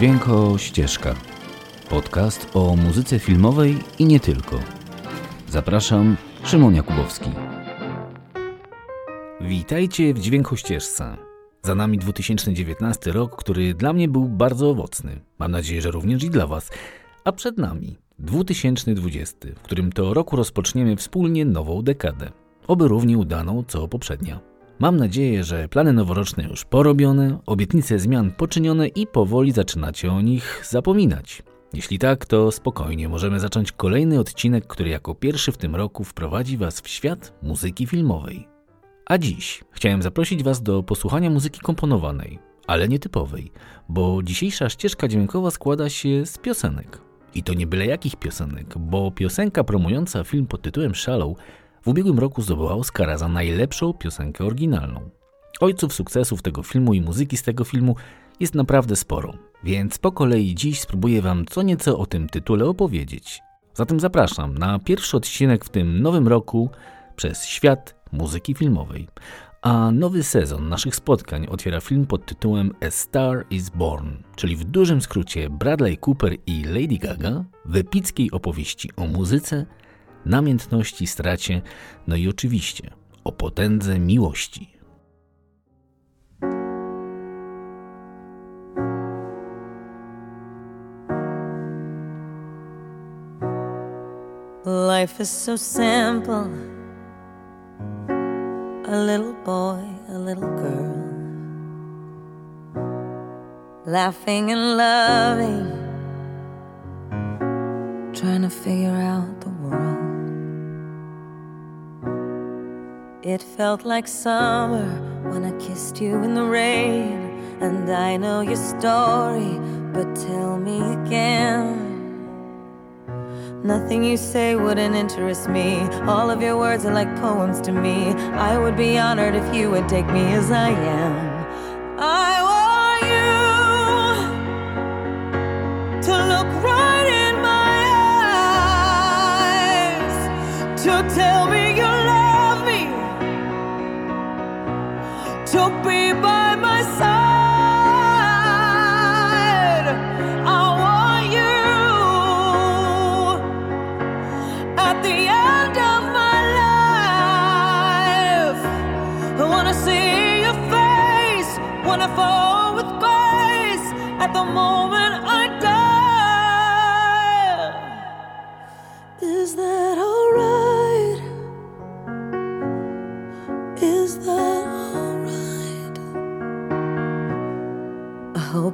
Dźwięko Ścieżka. Podcast o muzyce filmowej i nie tylko. Zapraszam, Szymon Jakubowski. Witajcie w Dźwięko Ścieżce. Za nami 2019 rok, który dla mnie był bardzo owocny. Mam nadzieję, że również i dla Was. A przed nami 2020, w którym to roku rozpoczniemy wspólnie nową dekadę. Oby równie udaną co poprzednia. Mam nadzieję, że plany noworoczne już porobione, obietnice zmian poczynione i powoli zaczynacie o nich zapominać. Jeśli tak, to spokojnie możemy zacząć kolejny odcinek, który jako pierwszy w tym roku wprowadzi Was w świat muzyki filmowej. A dziś chciałem zaprosić Was do posłuchania muzyki komponowanej, ale nietypowej, bo dzisiejsza ścieżka dźwiękowa składa się z piosenek. I to nie byle jakich piosenek, bo piosenka promująca film pod tytułem Shallow w ubiegłym roku zdobyła Oscara za najlepszą piosenkę oryginalną. Ojców sukcesów tego filmu i muzyki z tego filmu jest naprawdę sporo, więc po kolei dziś spróbuję Wam co nieco o tym tytule opowiedzieć. Zatem zapraszam na pierwszy odcinek w tym nowym roku przez świat muzyki filmowej. A nowy sezon naszych spotkań otwiera film pod tytułem A Star is Born, czyli w dużym skrócie Bradley Cooper i Lady Gaga w epickiej opowieści o muzyce, namiętności, stracie, no i oczywiście o potędze miłości. Life is so simple. A little boy, a little girl. Laughing and loving. Trying to figure out the world. It felt like summer when I kissed you in the rain. And I know your story, but tell me again. Nothing you say wouldn't interest me. All of your words are like poems to me. I would be honored if you would take me as I am. I want you to look right in my eyes, to tell me to be by my side.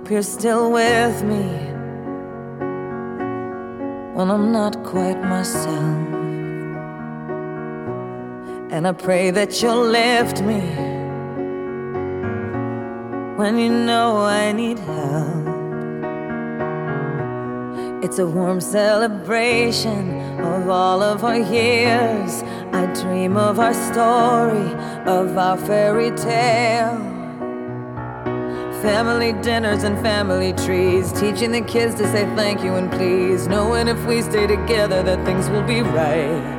Hope you're still with me when I'm not quite myself. And I pray that you'll lift me when you know I need help. It's a warm celebration of all of our years. I dream of our story, of our fairy tale. Family dinners and family trees, teaching the kids to say thank you and please, knowing if we stay together that things will be right.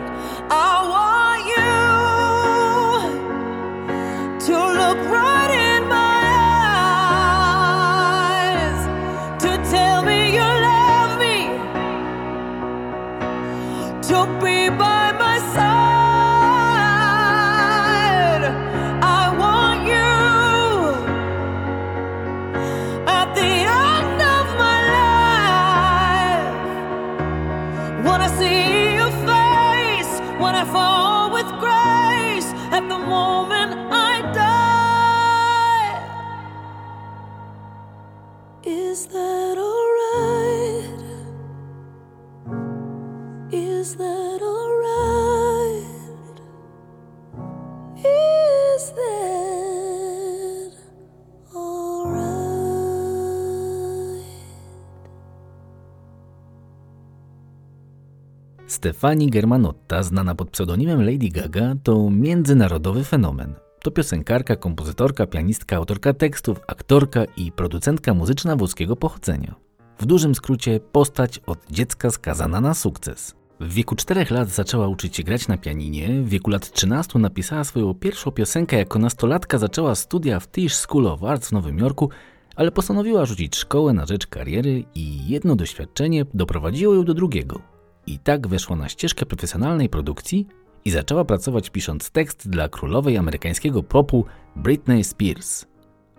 Stefani Germanotta, znana pod pseudonimem Lady Gaga, to międzynarodowy fenomen. To piosenkarka, kompozytorka, pianistka, autorka tekstów, aktorka i producentka muzyczna włoskiego pochodzenia. W dużym skrócie postać od dziecka skazana na sukces. W wieku 4 lat zaczęła uczyć się grać na pianinie, w wieku lat 13 napisała swoją pierwszą piosenkę, jako nastolatka zaczęła studia w Tisch School of Arts w Nowym Jorku, ale postanowiła rzucić szkołę na rzecz kariery i jedno doświadczenie doprowadziło ją do drugiego. I tak weszła na ścieżkę profesjonalnej produkcji i zaczęła pracować pisząc tekst dla królowej amerykańskiego popu Britney Spears.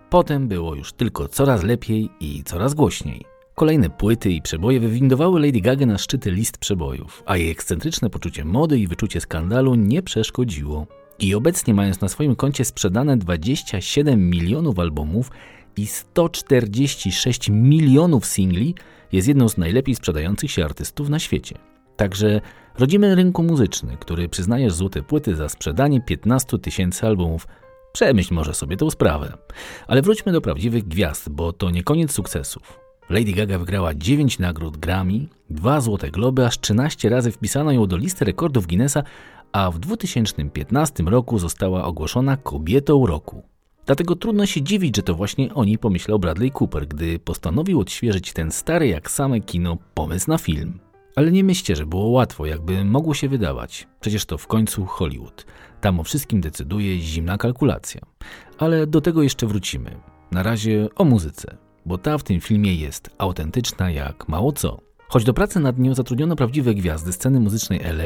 Potem było już tylko coraz lepiej i coraz głośniej. Kolejne płyty i przeboje wywindowały Lady Gaga na szczyty list przebojów, a jej ekscentryczne poczucie mody i wyczucie skandalu nie przeszkodziło. I obecnie mając na swoim koncie sprzedane 27 milionów albumów i 146 milionów singli, jest jedną z najlepiej sprzedających się artystów na świecie. Także rodzimy rynku muzyczny, który przyznajesz złote płyty za sprzedanie 15 tysięcy albumów. Przemyśl może sobie tę sprawę. Ale wróćmy do prawdziwych gwiazd, bo to nie koniec sukcesów. Lady Gaga wygrała 9 nagród Grammy, 2 Złote Globy, aż 13 razy wpisano ją do listy rekordów Guinnessa, a w 2015 roku została ogłoszona kobietą roku. Dlatego trudno się dziwić, że to właśnie o niej pomyślał Bradley Cooper, gdy postanowił odświeżyć ten stary jak same kino pomysł na film. Ale nie myślcie, że było łatwo, jakby mogło się wydawać. Przecież to w końcu Hollywood. Tam o wszystkim decyduje zimna kalkulacja. Ale do tego jeszcze wrócimy. Na razie o muzyce, bo ta w tym filmie jest autentyczna jak mało co. Choć do pracy nad nią zatrudniono prawdziwe gwiazdy sceny muzycznej LA,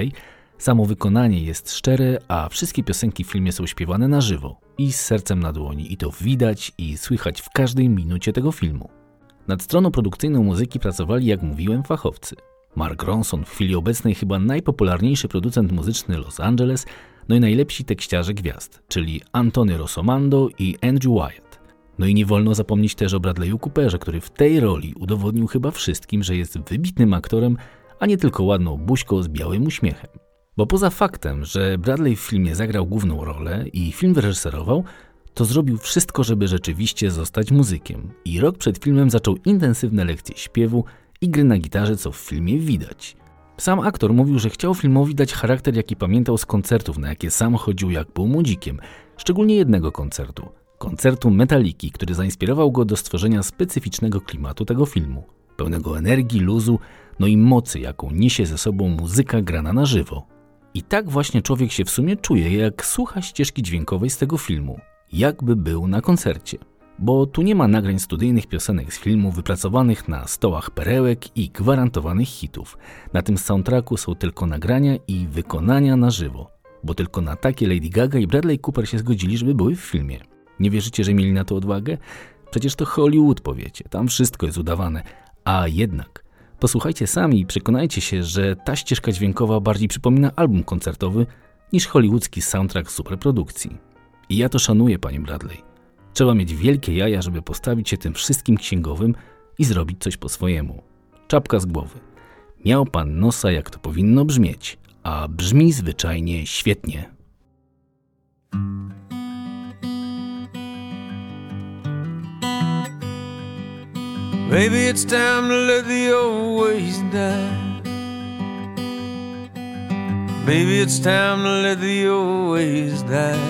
samo wykonanie jest szczere, a wszystkie piosenki w filmie są śpiewane na żywo i z sercem na dłoni i to widać i słychać w każdej minucie tego filmu. Nad stroną produkcyjną muzyki pracowali, jak mówiłem, fachowcy. Mark Ronson, w chwili obecnej chyba najpopularniejszy producent muzyczny Los Angeles, no i najlepsi tekściarze gwiazd, czyli Antony Rossomando i Andrew Wyatt. No i nie wolno zapomnieć też o Bradley'u Cooperze, który w tej roli udowodnił chyba wszystkim, że jest wybitnym aktorem, a nie tylko ładną buźką z białym uśmiechem. Bo poza faktem, że Bradley w filmie zagrał główną rolę i film wyreżyserował, to zrobił wszystko, żeby rzeczywiście zostać muzykiem. I rok przed filmem zaczął intensywne lekcje śpiewu i gry na gitarze, co w filmie widać. Sam aktor mówił, że chciał filmowi dać charakter, jaki pamiętał z koncertów, na jakie sam chodził jak był młodzikiem, szczególnie jednego koncertu. Koncertu Metaliki, który zainspirował go do stworzenia specyficznego klimatu tego filmu. Pełnego energii, luzu, no i mocy, jaką niesie ze sobą muzyka grana na żywo. I tak właśnie człowiek się w sumie czuje, jak słucha ścieżki dźwiękowej z tego filmu, jakby był na koncercie. Bo tu nie ma nagrań studyjnych piosenek z filmu wypracowanych na stołach perełek i gwarantowanych hitów. Na tym soundtracku są tylko nagrania i wykonania na żywo. Bo tylko na takie Lady Gaga i Bradley Cooper się zgodzili, żeby były w filmie. Nie wierzycie, że mieli na to odwagę? Przecież to Hollywood, powiecie, tam wszystko jest udawane. A jednak Posłuchajcie sami i przekonajcie się, że ta ścieżka dźwiękowa bardziej przypomina album koncertowy niż hollywoodzki soundtrack superprodukcji. I ja to szanuję, panie Bradley. Trzeba mieć wielkie jaja, żeby postawić się tym wszystkim księgowym i zrobić coś po swojemu. Czapka z głowy. Miał pan nosa, jak to powinno brzmieć, a brzmi zwyczajnie świetnie. Maybe it's time to let the old ways die. Maybe it's time to let the old ways die.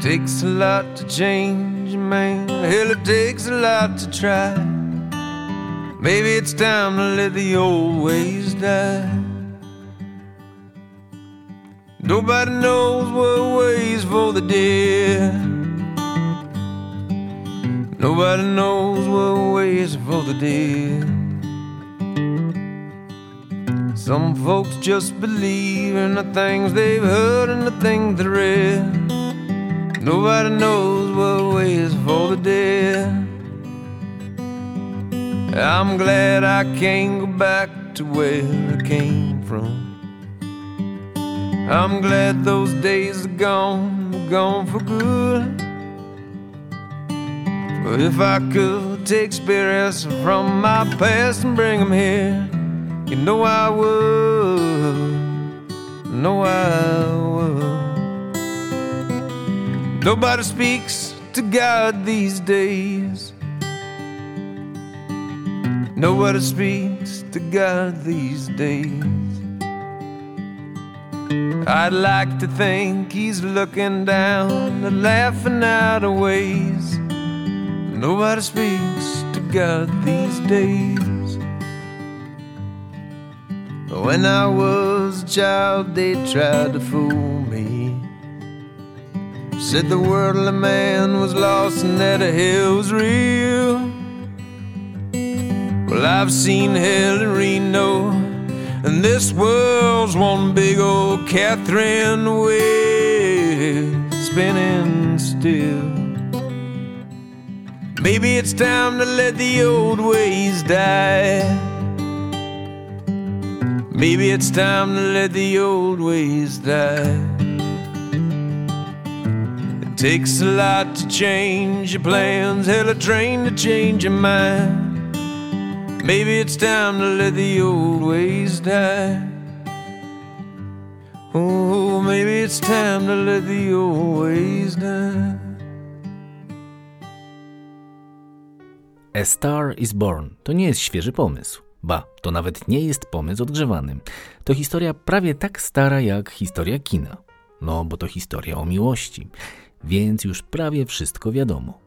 Takes a lot to change, a man. Hell, it takes a lot to try. Maybe it's time to let the old ways die. Nobody knows what ways for the dead. Nobody knows what waits for the dead. Some folks just believe in the things they've heard and the things they read. Nobody knows what waits for the dead. I'm glad I can't go back to where I came from. I'm glad those days are gone, gone for good. If I could take spirits from my past and bring them here, you know I would. Know I would. Nobody speaks to God these days. Nobody speaks to God these days. I'd like to think he's looking down and laughing out of ways. Nobody speaks to God these days. When I was a child, they tried to fool me. Said the world of man was lost and that a hell was real. Well, I've seen hell in Reno, and this world's one big old Catherine wheel spinning still. Maybe it's time to let the old ways die. Maybe it's time to let the old ways die. It takes a lot to change your plans, hell, a train to change your mind. Maybe it's time to let the old ways die. Oh, maybe it's time to let the old ways die. A Star is Born to nie jest świeży pomysł. Ba, to nawet nie jest pomysł odgrzewany. To historia prawie tak stara jak historia kina. No, bo to historia o miłości więc już prawie wszystko wiadomo.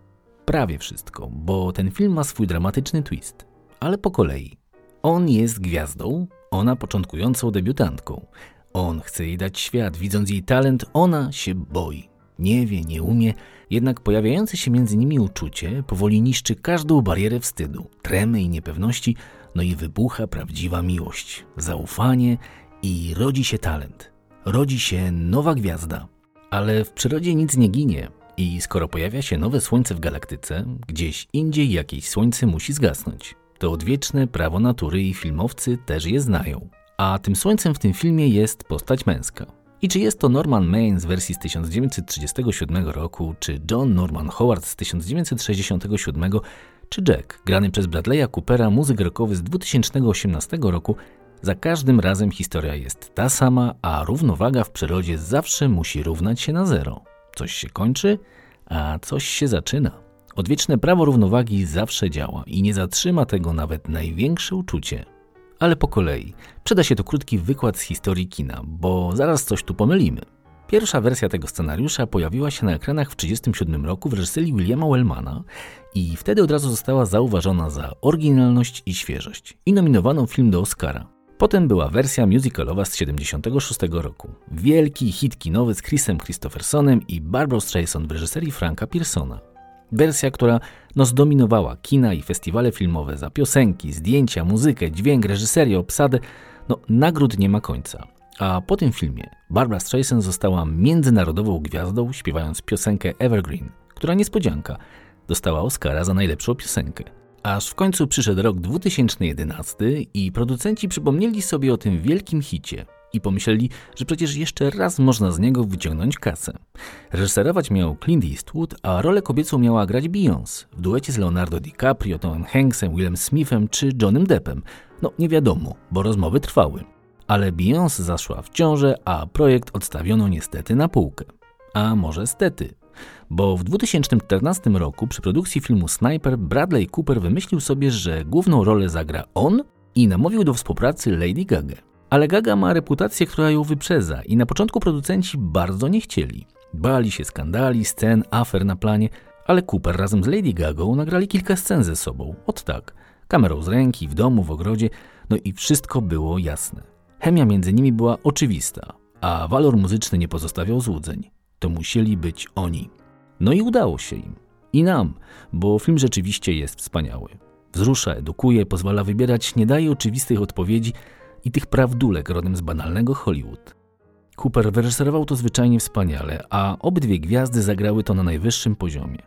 Prawie wszystko, bo ten film ma swój dramatyczny twist. Ale po kolei. On jest gwiazdą, ona początkującą debiutantką. On chce jej dać świat, widząc jej talent, ona się boi. Nie wie, nie umie, jednak pojawiające się między nimi uczucie powoli niszczy każdą barierę wstydu, tremy i niepewności, no i wybucha prawdziwa miłość, zaufanie i rodzi się talent. Rodzi się nowa gwiazda, ale w przyrodzie nic nie ginie i skoro pojawia się nowe słońce w galaktyce, gdzieś indziej jakieś słońce musi zgasnąć. To odwieczne prawo natury i filmowcy też je znają. A tym słońcem w tym filmie jest postać męska. I czy jest to Norman Maine z wersji z 1937 roku, czy John Norman Howard z 1967, czy Jack, grany przez Bradley'a Coopera, muzyk rockowy z 2018 roku, za każdym razem historia jest ta sama, a równowaga w przyrodzie zawsze musi równać się na zero. Coś się kończy, a coś się zaczyna. Odwieczne prawo równowagi zawsze działa i nie zatrzyma tego nawet największe uczucie. Ale po kolei. Przyda się tu krótki wykład z historii kina, bo zaraz coś tu pomylimy. Pierwsza wersja tego scenariusza pojawiła się na ekranach w 1937 roku w reżyserii Williama Wellmana i wtedy od razu została zauważona za oryginalność i świeżość i nominowano film do Oscara. Potem była wersja musicalowa z 76 roku. Wielki hit kinowy z Chrisem Christophersonem i Barbara Streisand w reżyserii Franka Pearsona. Wersja, która no zdominowała kina i festiwale filmowe za piosenki, zdjęcia, muzykę, dźwięk, reżyserię, obsadę. No nagród nie ma końca. A po tym filmie Barbara Streisand została międzynarodową gwiazdą, śpiewając piosenkę Evergreen, która niespodzianka dostała Oscara za najlepszą piosenkę. Aż w końcu przyszedł rok 2011 i producenci przypomnieli sobie o tym wielkim hicie i pomyśleli, że przecież jeszcze raz można z niego wyciągnąć kasę. Reżyserować miał Clint Eastwood, a rolę kobiecą miała grać Beyoncé w duecie z Leonardo DiCaprio, Tomem Hanksem, Willem Smithem czy Johnem Deppem. No nie wiadomo, bo rozmowy trwały. Ale Beyoncé zaszła w ciążę, a projekt odstawiono niestety na półkę. A może stety, bo w 2014 roku przy produkcji filmu Sniper Bradley Cooper wymyślił sobie, że główną rolę zagra on i namówił do współpracy Lady Gaga. Ale Gaga ma reputację, która ją wyprzedza i na początku producenci bardzo nie chcieli. Bali się skandali, scen, afer na planie, ale Cooper razem z Lady Gagą nagrali kilka scen ze sobą. Od tak, kamerą z ręki, w domu, w ogrodzie, no i wszystko było jasne. Chemia między nimi była oczywista, a walor muzyczny nie pozostawiał złudzeń. To musieli być oni. No i udało się im. I nam, bo film rzeczywiście jest wspaniały. Wzrusza, edukuje, pozwala wybierać, nie daje oczywistych odpowiedzi i tych prawdulek rodem z banalnego Hollywood. Cooper wyreżyserował to zwyczajnie wspaniale, a obydwie gwiazdy zagrały to na najwyższym poziomie.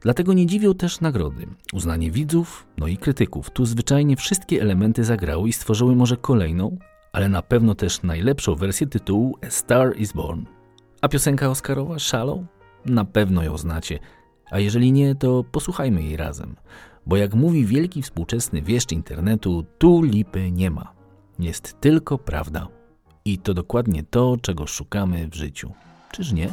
Dlatego nie dziwią też nagrody. Uznanie widzów, no i krytyków. Tu zwyczajnie wszystkie elementy zagrały i stworzyły może kolejną, ale na pewno też najlepszą wersję tytułu A Star is Born. A piosenka Oscarowa Shallow? Na pewno ją znacie, a jeżeli nie, to posłuchajmy jej razem. Bo jak mówi wielki współczesny wieszcz internetu, tu lipy nie ma. Jest tylko prawda. I to dokładnie to, czego szukamy w życiu. Czyż nie?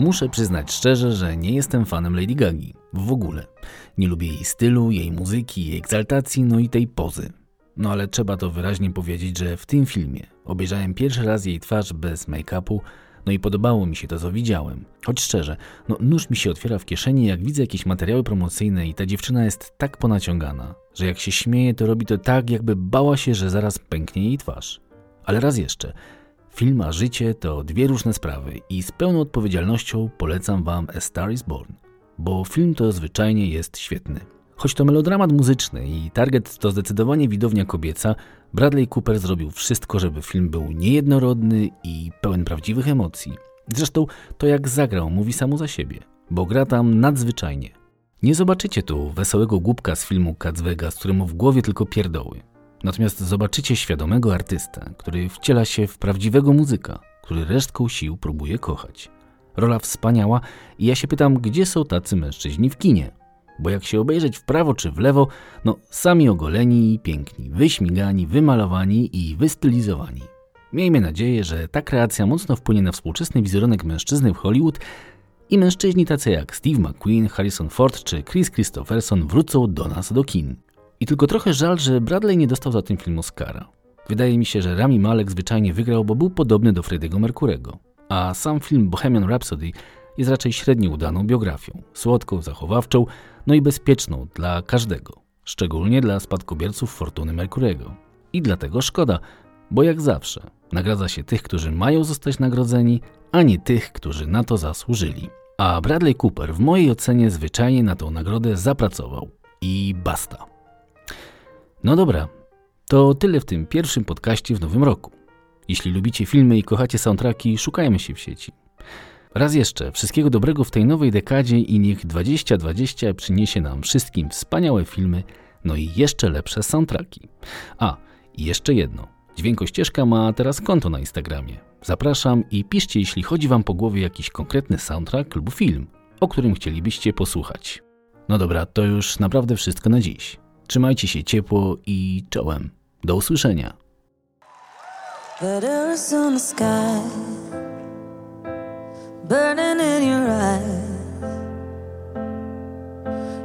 Muszę przyznać szczerze, że nie jestem fanem Lady Gagi. W ogóle. Nie lubię jej stylu, jej muzyki, jej egzaltacji, no i tej pozy. No ale trzeba to wyraźnie powiedzieć, że w tym filmie obejrzałem pierwszy raz jej twarz bez make-upu, no i podobało mi się to, co widziałem. Choć szczerze, no nóż mi się otwiera w kieszeni, jak widzę jakieś materiały promocyjne i ta dziewczyna jest tak ponaciągana, że jak się śmieje, to robi to tak, jakby bała się, że zaraz pęknie jej twarz. Ale raz jeszcze, film a życie to dwie różne sprawy i z pełną odpowiedzialnością polecam Wam A Star is Born, bo film to zwyczajnie jest świetny. Choć to melodramat muzyczny i target to zdecydowanie widownia kobieca, Bradley Cooper zrobił wszystko, żeby film był niejednorodny i pełen prawdziwych emocji. Zresztą to jak zagrał mówi samo za siebie, bo gra tam nadzwyczajnie. Nie zobaczycie tu wesołego głupka z filmu Cats Vegas, któremu w głowie tylko pierdoły. Natomiast zobaczycie świadomego artystę, który wciela się w prawdziwego muzyka, który resztką sił próbuje kochać. Rola wspaniała i ja się pytam, gdzie są tacy mężczyźni w kinie? Bo jak się obejrzeć w prawo czy w lewo, no sami ogoleni i piękni, wyśmigani, wymalowani i wystylizowani. Miejmy nadzieję, że ta kreacja mocno wpłynie na współczesny wizerunek mężczyzny w Hollywood i mężczyźni tacy jak Steve McQueen, Harrison Ford czy Chris Christopherson wrócą do nas do kin. I tylko trochę żal, że Bradley nie dostał za ten film Oscara. Wydaje mi się, że Rami Malek zwyczajnie wygrał, bo był podobny do Freddie'ego Mercurego. A sam film Bohemian Rhapsody jest raczej średnio udaną biografią, słodką, zachowawczą, no i bezpieczną dla każdego, szczególnie dla spadkobierców fortuny Mercurego. I dlatego szkoda, bo jak zawsze nagradza się tych, którzy mają zostać nagrodzeni, a nie tych, którzy na to zasłużyli. A Bradley Cooper w mojej ocenie zwyczajnie na tą nagrodę zapracował. I basta. No dobra, to tyle w tym pierwszym podcaście w nowym roku. Jeśli lubicie filmy i kochacie soundtracki, szukajmy się w sieci. Raz jeszcze, wszystkiego dobrego w tej nowej dekadzie i niech 2020 przyniesie nam wszystkim wspaniałe filmy, no i jeszcze lepsze soundtracki. A, i jeszcze jedno. Dźwiękościeżka ma teraz konto na Instagramie. Zapraszam i piszcie, jeśli chodzi Wam po głowie jakiś konkretny soundtrack lub film, o którym chcielibyście posłuchać. No dobra, to już naprawdę wszystko na dziś. Trzymajcie się ciepło i czołem. Do usłyszenia.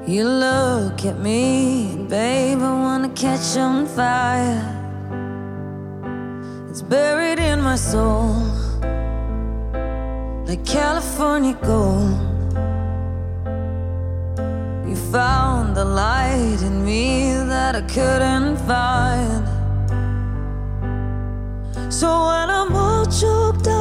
You look at me, babe, I wanna catch on fire. It's buried in my soul, like California gold. You found the light in me that I couldn't find. So when I'm all choked up,